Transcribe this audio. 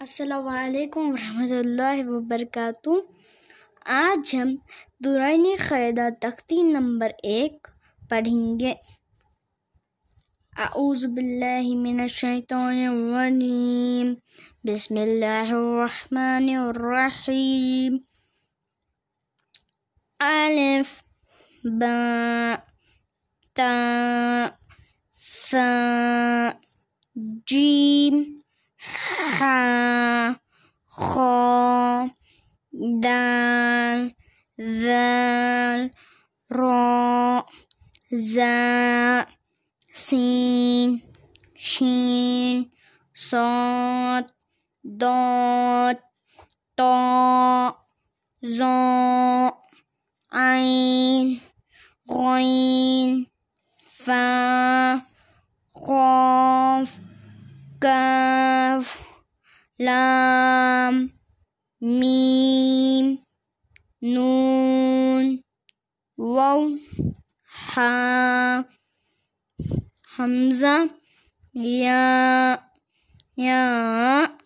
السلام علیکم ورحمۃ اللہ وبرکاتہ۔ آج ہم دوران قیدہ تختی نمبر ایک پڑھیں گے۔ اعوذ باللہ من الشیطان الرجیم۔ بسم اللہ الرحمن الرحیم۔ الف با تا سا جیم۔ دال ذال را زا سين شين صاد ضاد طاء ظاء عين غين فا قاف كاف لام. ميم نون واو حا همزة يا يا